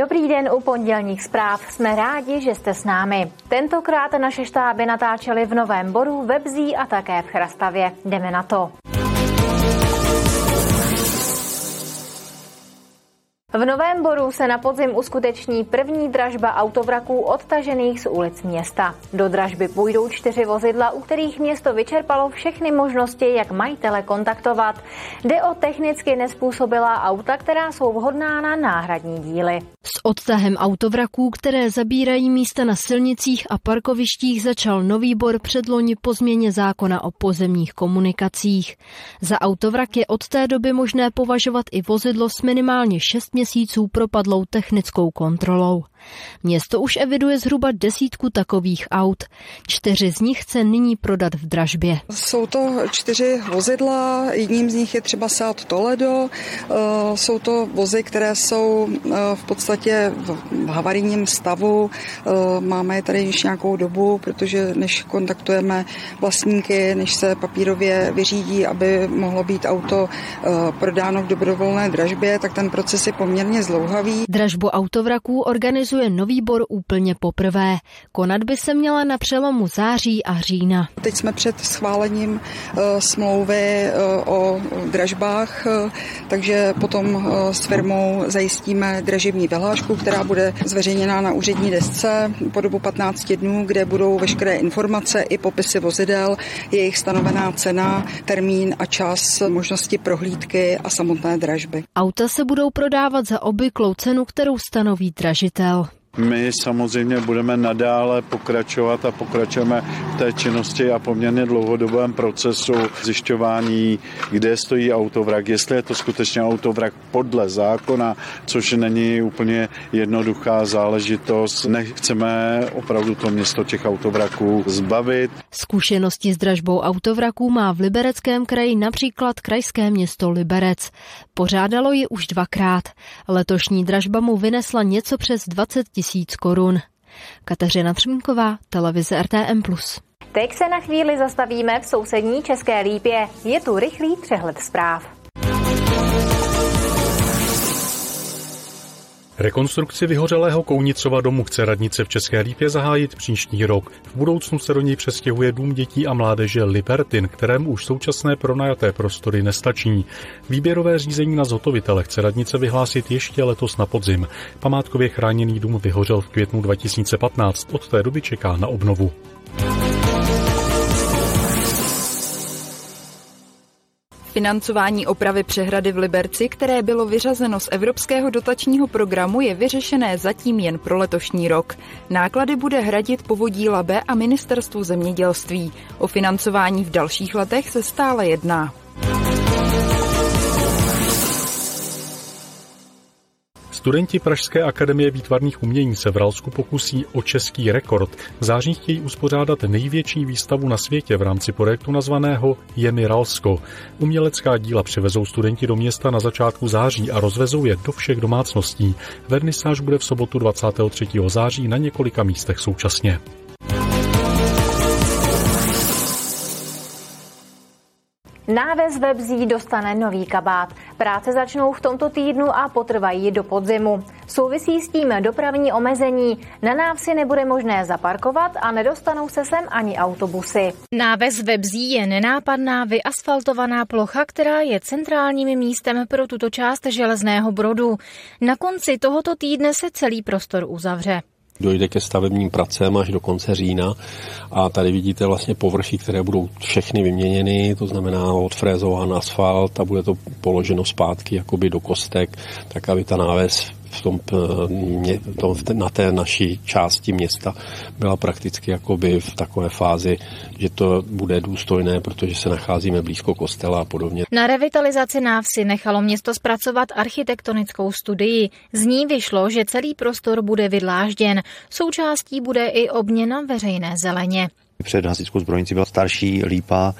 Dobrý den u pondělních zpráv. Jsme rádi, že jste s námi. Tentokrát naše štáby natáčely v Novém Boru, ve Bzí a také v Chrastavě. Jdeme na to. V Novém Boru se na podzim uskuteční první dražba autovraků odtažených z ulic města. Do dražby půjdou čtyři vozidla, u kterých město vyčerpalo všechny možnosti, jak majitele kontaktovat. Jde o technicky nespůsobilá auta, která jsou vhodná na náhradní díly. S odtahem autovraků, které zabírají místa na silnicích a parkovištích, začal nový bor předloni po změně zákona o pozemních komunikacích. Za autovrak je od té doby možné považovat i vozidlo s minimálně 6 měsíců propadlou technickou kontrolou. Město už eviduje zhruba desítku takových aut. Čtyři z nich chce nyní prodat v dražbě. Jsou to čtyři vozidla, jedním z nich je třeba Seat Toledo. Eh, jsou to vozy, které jsou eh, v podstatě v havarijním stavu. Eh, máme je tady již nějakou dobu, protože než kontaktujeme vlastníky, než se papírově vyřídí, aby mohlo být auto prodáno v dobrovolné dražbě, tak ten proces je poměrně zlouhavý. Dražbu autovraků organizuje nový bor úplně poprvé. Konat by se měla na přelomu září a října. Teď jsme před schválením uh, smlouvy uh, o dražbách, uh, takže potom s firmou zajistíme dražební vyhlášku, která bude zveřejněna na úřední desce po dobu 15 dnů, kde budou veškeré informace i popisy vozidel, jejich stanovená cena, termín a čas možnosti prohlídky a samotné dražby. Auta se budou prodávat za obvyklou cenu, kterou stanoví dražitel. My samozřejmě budeme nadále pokračovat a pokračujeme v té činnosti a poměrně dlouhodobém procesu zjišťování, kde stojí autovrak, jestli je to skutečně autovrak podle zákona, což není úplně jednoduchá záležitost. Nechceme opravdu to město těch autovraků zbavit. Zkušenosti s dražbou autovraků má v Libereckém kraji například krajské město Liberec. Pořádalo ji už dvakrát. Letošní dražba mu vynesla něco přes 20 tisíc korun. Kateřina Třmínková, televize RTM+. Teď se na chvíli zastavíme v sousední České lípě. Je tu rychlý přehled zpráv. Rekonstrukci vyhořelého Kounicova domu chce radnice v České Lípě zahájit příští rok. V budoucnu se do něj přestěhuje dům dětí a mládeže Libertin, kterému už současné pronajaté prostory nestačí. Výběrové řízení na zhotovitele chce radnice vyhlásit ještě letos na podzim. Památkově chráněný dům vyhořel v květnu 2015, od té doby čeká na obnovu. Financování opravy přehrady v Liberci, které bylo vyřazeno z evropského dotačního programu, je vyřešené zatím jen pro letošní rok. Náklady bude hradit povodí Labe a ministerstvo zemědělství. O financování v dalších letech se stále jedná. Studenti Pražské akademie výtvarných umění se v Ralsku pokusí o český rekord. V září chtějí uspořádat největší výstavu na světě v rámci projektu nazvaného Jemi Ralsko. Umělecká díla přivezou studenti do města na začátku září a rozvezou je do všech domácností. Vernisáž bude v sobotu 23. září na několika místech současně. Náves Webzí dostane nový kabát. Práce začnou v tomto týdnu a potrvají do podzimu. Souvisí s tím dopravní omezení. Na návsi nebude možné zaparkovat a nedostanou se sem ani autobusy. Náves Webzí je nenápadná vyasfaltovaná plocha, která je centrálním místem pro tuto část železného brodu. Na konci tohoto týdne se celý prostor uzavře dojde ke stavebním pracem až do konce října. A tady vidíte vlastně povrchy, které budou všechny vyměněny, to znamená odfrézován asfalt a bude to položeno zpátky jakoby do kostek, tak aby ta náves v tom, mě, tom, na té naší části města byla prakticky jakoby v takové fázi, že to bude důstojné, protože se nacházíme blízko kostela a podobně. Na revitalizaci návsi nechalo město zpracovat architektonickou studii. Z ní vyšlo, že celý prostor bude vydlážděn. Součástí bude i obměna veřejné zeleně. Před hasičskou zbrojnicí byla starší lípa,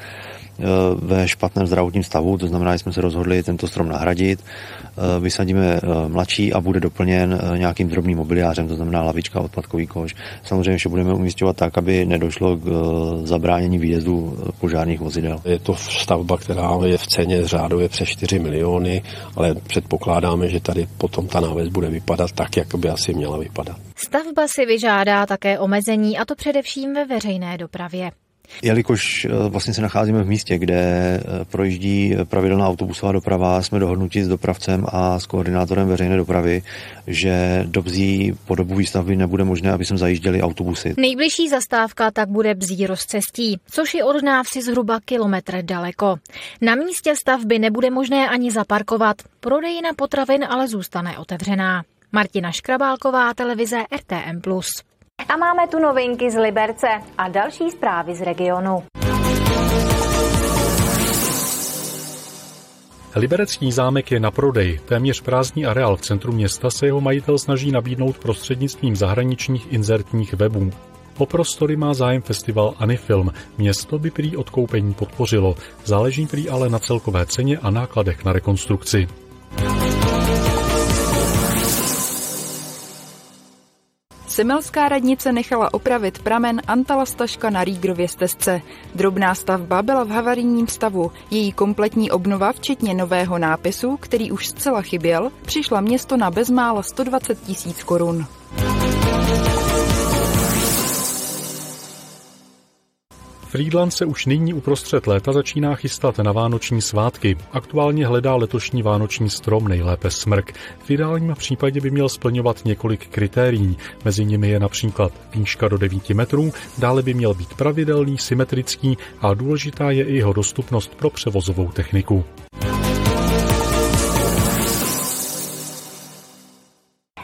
ve špatném zdravotním stavu, to znamená, že jsme se rozhodli tento strom nahradit. Vysadíme mladší a bude doplněn nějakým drobným mobiliářem, to znamená lavička, odpadkový koš. Samozřejmě že budeme umístěvat tak, aby nedošlo k zabránění výjezdu požárních vozidel. Je to stavba, která je v ceně řádově přes 4 miliony, ale předpokládáme, že tady potom ta náves bude vypadat tak, jak by asi měla vypadat. Stavba si vyžádá také omezení, a to především ve veřejné dopravě. Jelikož eh, vlastně se nacházíme v místě, kde eh, projíždí pravidelná autobusová doprava, jsme dohodnutí s dopravcem a s koordinátorem veřejné dopravy, že do Bzí po dobu výstavby nebude možné, aby jsme zajížděli autobusy. Nejbližší zastávka tak bude Bzí rozcestí, což je od návsi zhruba kilometr daleko. Na místě stavby nebude možné ani zaparkovat. Prodejna potravin ale zůstane otevřená. Martina Škrabálková, televize RTM+. A máme tu novinky z Liberce a další zprávy z regionu. Liberecký zámek je na prodej. Téměř prázdný areál v centru města se jeho majitel snaží nabídnout prostřednictvím zahraničních inzertních webů. O prostory má zájem festival Anifilm. Město by prý odkoupení podpořilo. Záleží prý ale na celkové ceně a nákladech na rekonstrukci. Semelská radnice nechala opravit pramen Antalastaška na Rígrově stezce. Drobná stavba byla v havarijním stavu. Její kompletní obnova, včetně nového nápisu, který už zcela chyběl, přišla město na bezmála 120 tisíc korun. Friedland se už nyní uprostřed léta začíná chystat na vánoční svátky. Aktuálně hledá letošní vánoční strom, nejlépe smrk. V ideálním případě by měl splňovat několik kritérií. Mezi nimi je například výška do 9 metrů, dále by měl být pravidelný, symetrický a důležitá je i jeho dostupnost pro převozovou techniku.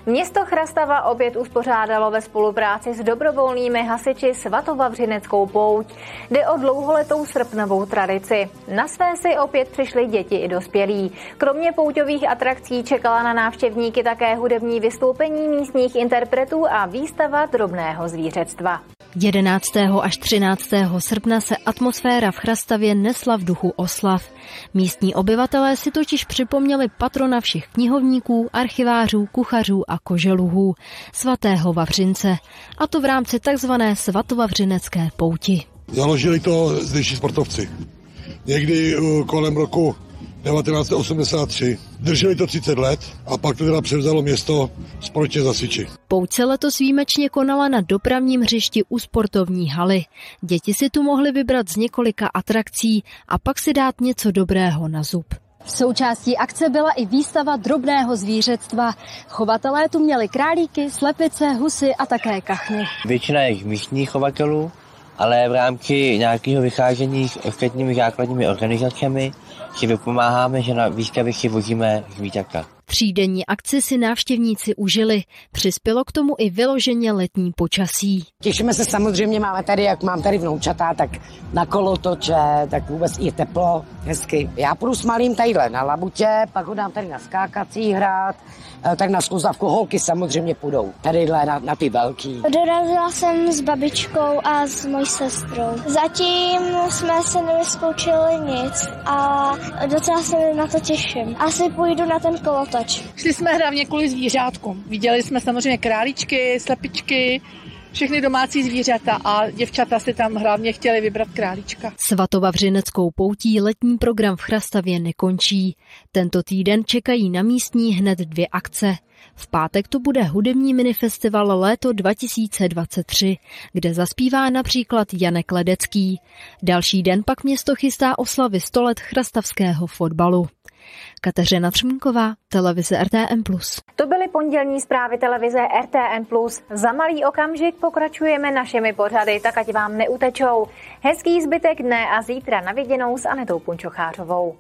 Město Chrastava opět uspořádalo ve spolupráci s dobrovolnými hasiči svatovavřineckou pouť. Jde o dlouholetou srpnovou tradici. Na své si opět přišli děti i dospělí. Kromě pouťových atrakcí čekala na návštěvníky také hudební vystoupení místních interpretů a výstava drobného zvířectva. 11. až 13. srpna se atmosféra v Chrastavě nesla v duchu oslav. Místní obyvatelé si totiž připomněli patrona všech knihovníků, archivářů, kuchařů a koželuhů, svatého Vavřince, a to v rámci takzvané svatovavřinecké pouti. Založili to zdejší sportovci. Někdy uh, kolem roku 1983. Drželi to 30 let a pak to teda převzalo město společně za Siči. Pouť se letos výjimečně konala na dopravním hřišti u sportovní haly. Děti si tu mohly vybrat z několika atrakcí a pak si dát něco dobrého na zub. Součástí akce byla i výstava drobného zvířectva. Chovatelé tu měli králíky, slepice, husy a také kachny. Většina je místních chovatelů, ale v rámci nějakého vycházení s ostatními základními organizacemi si vypomáháme, že na výstavě si vozíme zvířata. Třídenní akci si návštěvníci užili. Přispělo k tomu i vyloženě letní počasí. Těšíme se samozřejmě, máme tady, jak mám tady vnoučata, tak na kolotoče, tak vůbec i teplo, hezky. Já půjdu s malým tadyhle na labutě, pak ho dám tady na skákací hrát, tak na skluzavku holky samozřejmě půjdou. Tadyhle na, na ty velký. Dorazila jsem s babičkou a s mojí sestrou. Zatím jsme se nevyzkoušeli nic a docela se na to těším. Asi půjdu na ten kolotoč. Šli jsme hlavně kvůli zvířátkům. Viděli jsme samozřejmě králičky, slepičky, všechny domácí zvířata a děvčata si tam hlavně chtěli vybrat králíčka. Svatovavřineckou poutí letní program v Chrastavě nekončí. Tento týden čekají na místní hned dvě akce. V pátek to bude hudební minifestival Léto 2023, kde zaspívá například Janek Ledecký. Další den pak město chystá oslavy 100 let chrastavského fotbalu. Kateřina Třmínková, televize RTM+. To byly pondělní zprávy televize RTM+. Za malý okamžik pokračujeme našimi pořady, tak ať vám neutečou. Hezký zbytek dne a zítra na viděnou s Anetou Punčochářovou.